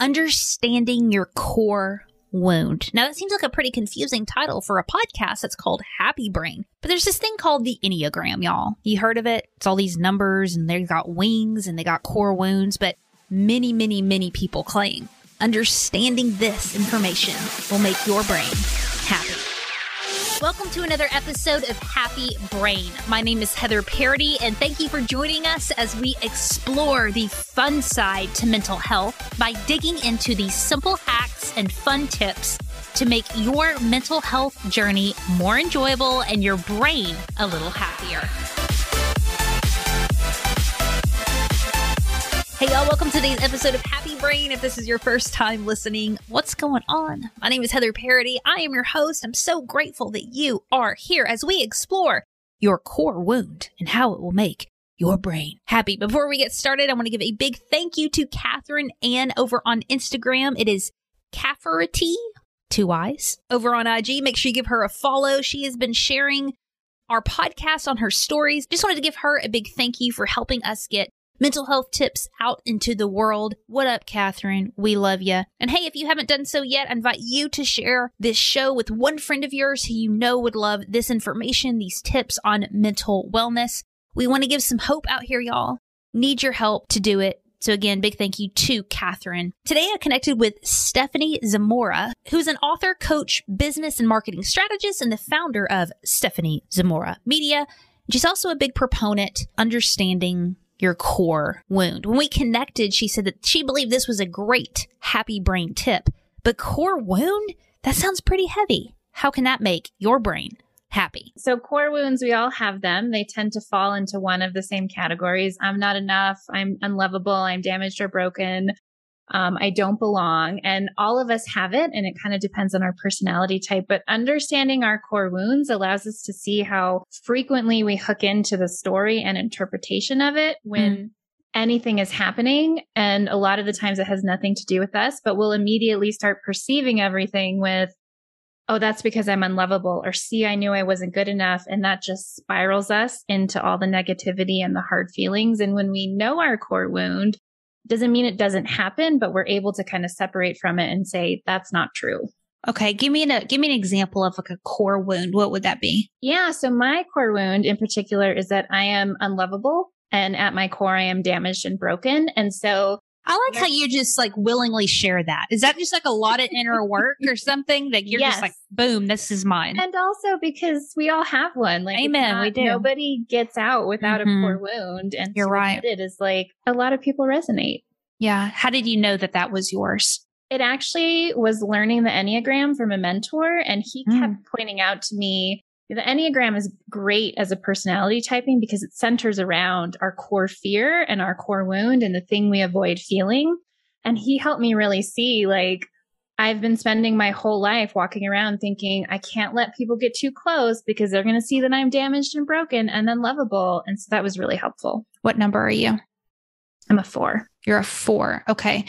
Understanding Your Core Wound. Now, that seems like a pretty confusing title for a podcast that's called Happy Brain. But there's this thing called the Enneagram, y'all. You heard of it? It's all these numbers, and they've got wings and they got core wounds, but many, many, many people claim understanding this information will make your brain happy. Welcome to another episode of Happy Brain. My name is Heather Parady, and thank you for joining us as we explore the fun side to mental health by digging into the simple hacks and fun tips to make your mental health journey more enjoyable and your brain a little happier. Hey, y'all, welcome to today's episode of Happy Brain. If this is your first time listening, what's going on? My name is Heather Parady. I am your host. I'm so grateful that you are here as we explore your core wound and how it will make your brain happy. Before we get started, I want to give a big thank you to Catherine Ann over on Instagram. It is Krafferty, two eyes, over on IG. Make sure you give her a follow. She has been sharing our podcast on her stories. Just wanted to give her a big thank you for helping us get mental health tips out into the world. What up, Catherine? We love you. And hey, if you haven't done so yet, I invite you to share this show with one friend of yours who you know would love this information, these tips on mental wellness. We want to give some hope out here, y'all. Need your help to do it. So again, big thank you to Catherine. Today I connected with Stephanie Zamora, who's an author, coach, business and marketing strategist, and the founder of Stephanie Zamora Media. She's also a big proponent understanding your core wound. When we connected, she said that she believed this was a great happy brain tip. But core wound? That sounds pretty heavy. How can that make your brain happy? So, core wounds, we all have them. They tend to fall into one of the same categories. I'm not enough. I'm unlovable. I'm damaged or broken um, I don't belong. And all of us have it, and it kind of depends on our personality type. But understanding our core wounds allows us to see how frequently we hook into the story and interpretation of it when. Mm. Anything is happening. And a lot of the times it has nothing to do with us, but we'll immediately start perceiving everything with, oh, that's because I'm unlovable, or see, I knew I wasn't good enough. And that just spirals us into all the negativity and the hard feelings. And when we know our core wound, doesn't mean it doesn't happen, but we're able to kind of separate from it and say that's not true. Okay, give me an give me an example of like a core wound. What would that be? Yeah, so my core wound in particular is that I am unlovable and at my core I am damaged and broken. And so I like how you just like willingly share that. Is that just like a lot of inner work or something that you're yes. just like, boom, this is mine? And also because we all have one. Like, amen. Not, we do. Nobody gets out without mm-hmm. a core wound. And you're right. It is like a lot of people resonate. Yeah. How did you know that that was yours? It actually was learning the Enneagram from a mentor, and he mm. kept pointing out to me the Enneagram is great as a personality typing because it centers around our core fear and our core wound and the thing we avoid feeling. And he helped me really see like, I've been spending my whole life walking around thinking I can't let people get too close because they're going to see that I'm damaged and broken and unlovable. And so that was really helpful. What number are you? I'm a four. You're a four. Okay.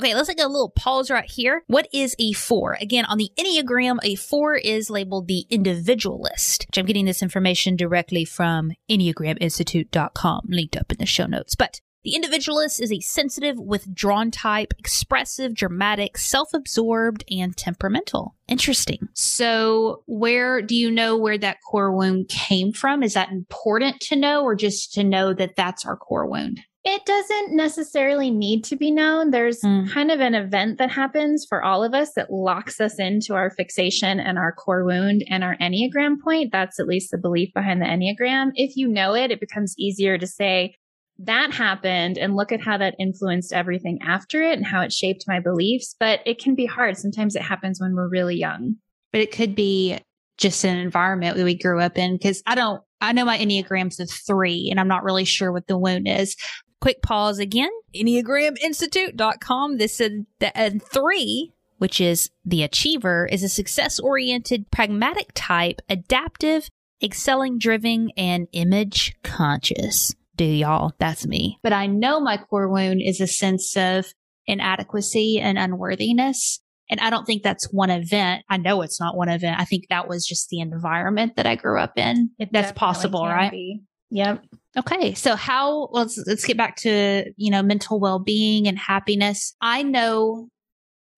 Okay, let's take a little pause right here. What is a four? Again, on the Enneagram, a four is labeled the individualist, which I'm getting this information directly from EnneagramInstitute.com, linked up in the show notes. But the individualist is a sensitive, withdrawn type, expressive, dramatic, self absorbed, and temperamental. Interesting. So, where do you know where that core wound came from? Is that important to know, or just to know that that's our core wound? It doesn't necessarily need to be known. There's mm. kind of an event that happens for all of us that locks us into our fixation and our core wound and our Enneagram point. That's at least the belief behind the Enneagram. If you know it, it becomes easier to say, that happened and look at how that influenced everything after it and how it shaped my beliefs. But it can be hard. Sometimes it happens when we're really young. But it could be just an environment that we grew up in because I don't I know my Enneagram's a three and I'm not really sure what the wound is, Quick pause again. EnneagramInstitute.com. This is the and three, which is the achiever, is a success oriented, pragmatic type, adaptive, excelling driven, and image conscious. Do y'all? That's me. But I know my core wound is a sense of inadequacy and unworthiness. And I don't think that's one event. I know it's not one event. I think that was just the environment that I grew up in. It that's possible, right? Be. Yep. Okay. So how let's let's get back to, you know, mental well-being and happiness. I know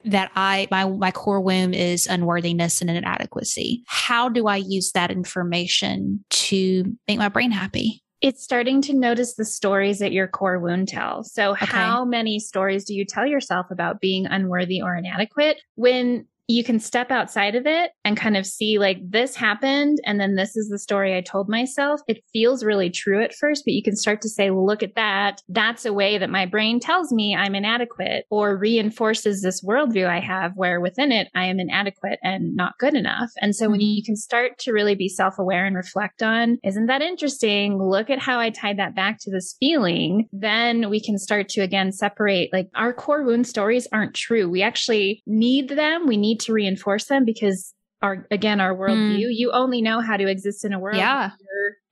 that I my my core wound is unworthiness and inadequacy. How do I use that information to make my brain happy? It's starting to notice the stories that your core wound tells. So, okay. how many stories do you tell yourself about being unworthy or inadequate when you can step outside of it and kind of see like this happened and then this is the story I told myself. It feels really true at first, but you can start to say, well, look at that. That's a way that my brain tells me I'm inadequate or reinforces this worldview I have where within it I am inadequate and not good enough. And so mm-hmm. when you can start to really be self aware and reflect on, isn't that interesting? Look at how I tied that back to this feeling. Then we can start to again separate like our core wound stories aren't true. We actually need them. We need to reinforce them because our again our worldview. Mm. You only know how to exist in a world yeah.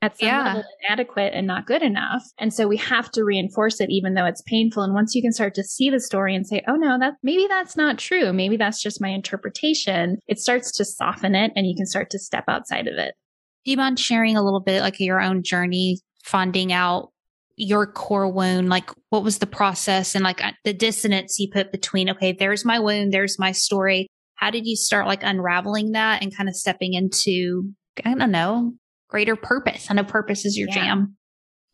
at some yeah. level inadequate and not good enough. And so we have to reinforce it even though it's painful. And once you can start to see the story and say, oh no, that maybe that's not true. Maybe that's just my interpretation, it starts to soften it and you can start to step outside of it. Do you mind sharing a little bit like your own journey finding out your core wound like what was the process and like uh, the dissonance you put between okay there's my wound there's my story how did you start like unraveling that and kind of stepping into, I don't know, greater purpose? I know purpose is your yeah. jam.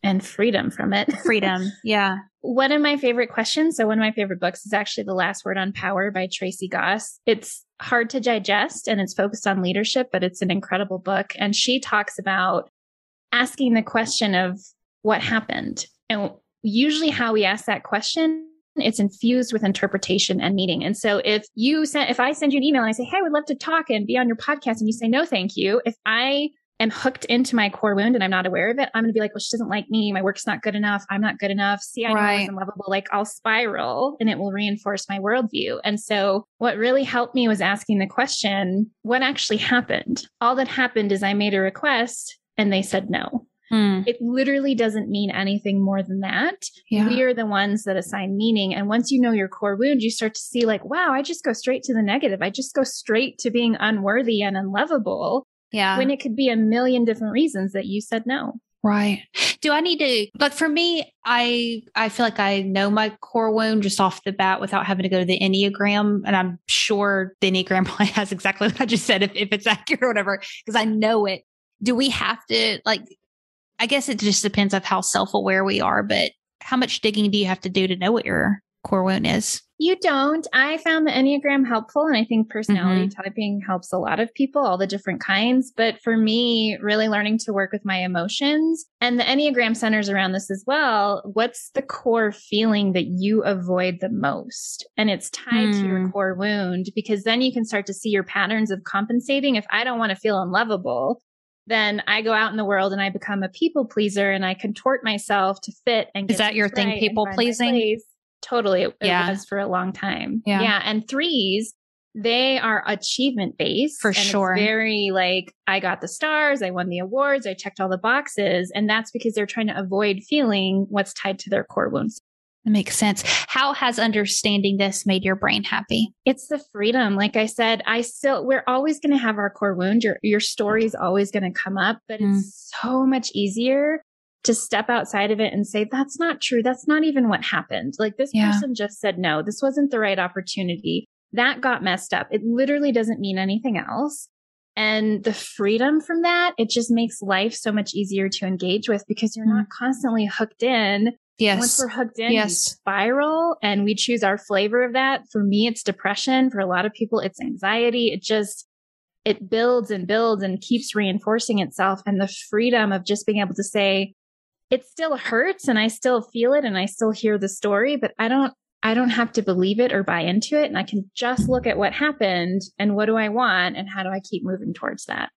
And freedom from it. freedom. Yeah. One of my favorite questions. So, one of my favorite books is actually The Last Word on Power by Tracy Goss. It's hard to digest and it's focused on leadership, but it's an incredible book. And she talks about asking the question of what happened. And usually, how we ask that question it's infused with interpretation and meaning. And so if you send, if I send you an email and I say, Hey, I would love to talk and be on your podcast and you say, no, thank you. If I am hooked into my core wound and I'm not aware of it, I'm going to be like, well, she doesn't like me. My work's not good enough. I'm not good enough. See, I know right. I'm lovable. Like I'll spiral and it will reinforce my worldview. And so what really helped me was asking the question, what actually happened? All that happened is I made a request and they said no. Hmm. It literally doesn't mean anything more than that. Yeah. We are the ones that assign meaning. And once you know your core wound, you start to see, like, wow, I just go straight to the negative. I just go straight to being unworthy and unlovable. Yeah. When it could be a million different reasons that you said no. Right. Do I need to like for me, I I feel like I know my core wound just off the bat without having to go to the Enneagram. And I'm sure the Enneagram probably has exactly what I just said, if, if it's accurate or whatever, because I know it. Do we have to like I guess it just depends of how self aware we are, but how much digging do you have to do to know what your core wound is? You don't. I found the Enneagram helpful, and I think personality mm-hmm. typing helps a lot of people, all the different kinds. But for me, really learning to work with my emotions and the Enneagram centers around this as well. What's the core feeling that you avoid the most? And it's tied mm. to your hmm. core wound because then you can start to see your patterns of compensating. If I don't want to feel unlovable, then I go out in the world and I become a people pleaser and I contort myself to fit and is that your thing? People pleasing? Totally. It, yeah. it was for a long time. Yeah. Yeah. And threes, they are achievement based. For sure. very like, I got the stars, I won the awards, I checked all the boxes. And that's because they're trying to avoid feeling what's tied to their core wounds. It makes sense. How has understanding this made your brain happy? It's the freedom. Like I said, I still, we're always going to have our core wound. Your, your story is always going to come up, but mm. it's so much easier to step outside of it and say, that's not true. That's not even what happened. Like this yeah. person just said, no, this wasn't the right opportunity. That got messed up. It literally doesn't mean anything else. And the freedom from that, it just makes life so much easier to engage with because you're mm. not constantly hooked in Yes. Once we're hooked in, yes. we spiral and we choose our flavor of that. For me, it's depression. For a lot of people, it's anxiety. It just, it builds and builds and keeps reinforcing itself. And the freedom of just being able to say, it still hurts and I still feel it and I still hear the story, but I don't, I don't have to believe it or buy into it. And I can just look at what happened and what do I want and how do I keep moving towards that.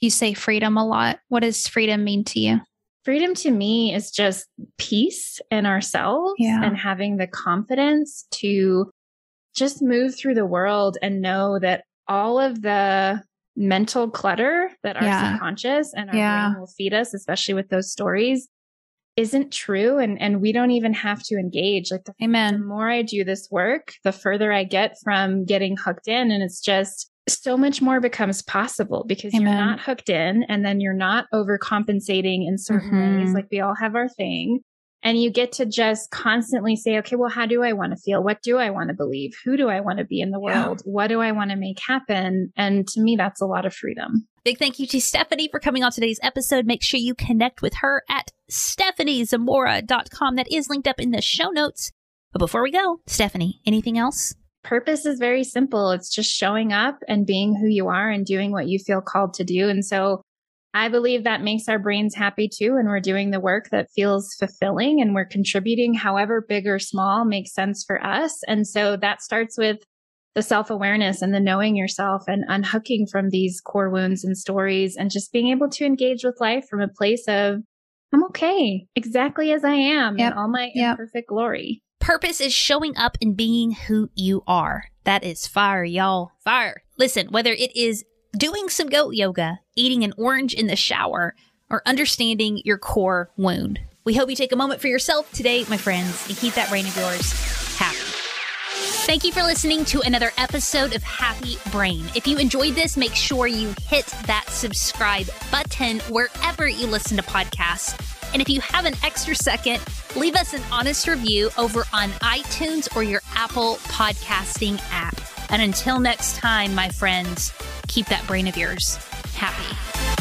You say freedom a lot. What does freedom mean to you? Freedom to me is just peace in ourselves yeah. and having the confidence to just move through the world and know that all of the mental clutter that our yeah. subconscious and our yeah. brain will feed us, especially with those stories, isn't true. And, and we don't even have to engage. Like the, Amen. the more I do this work, the further I get from getting hooked in. And it's just, so much more becomes possible because Amen. you're not hooked in and then you're not overcompensating in certain Mhm. ways. Like we all have our thing. And you get to just constantly say, okay, well, how do I want to feel? What do I want to believe? Who do I want to be in the Yeah. world? What do I want to make happen? And to me, that's a lot of freedom. Big thank you to Stephanie for coming on today's episode. Make sure you connect with her at stephaniezamora.com. That is linked up in the show notes. But before we go, Stephanie, anything else? Purpose is very simple. It's just showing up and being who you are and doing what you feel called to do. And so I believe that makes our brains happy too. And we're doing the work that feels fulfilling and we're contributing, however big or small, makes sense for us. And so that starts with the self awareness and the knowing yourself and unhooking from these core wounds and stories and just being able to engage with life from a place of, I'm okay exactly as I am Yep. in all my Yep. imperfect glory. Purpose is showing up and being who you are. That is fire, y'all. Fire. Listen, whether it is doing some goat yoga, eating an orange in the shower, or understanding your core wound. We hope you take a moment for yourself today, my friends, and keep that brain of yours happy. Thank you for listening to another episode of Happy Brain. If you enjoyed this, make sure you hit that subscribe button wherever you listen to podcasts. And if you have an extra second, leave us an honest review over on iTunes or your Apple podcasting app. And until next time, my friends, keep that brain of yours happy.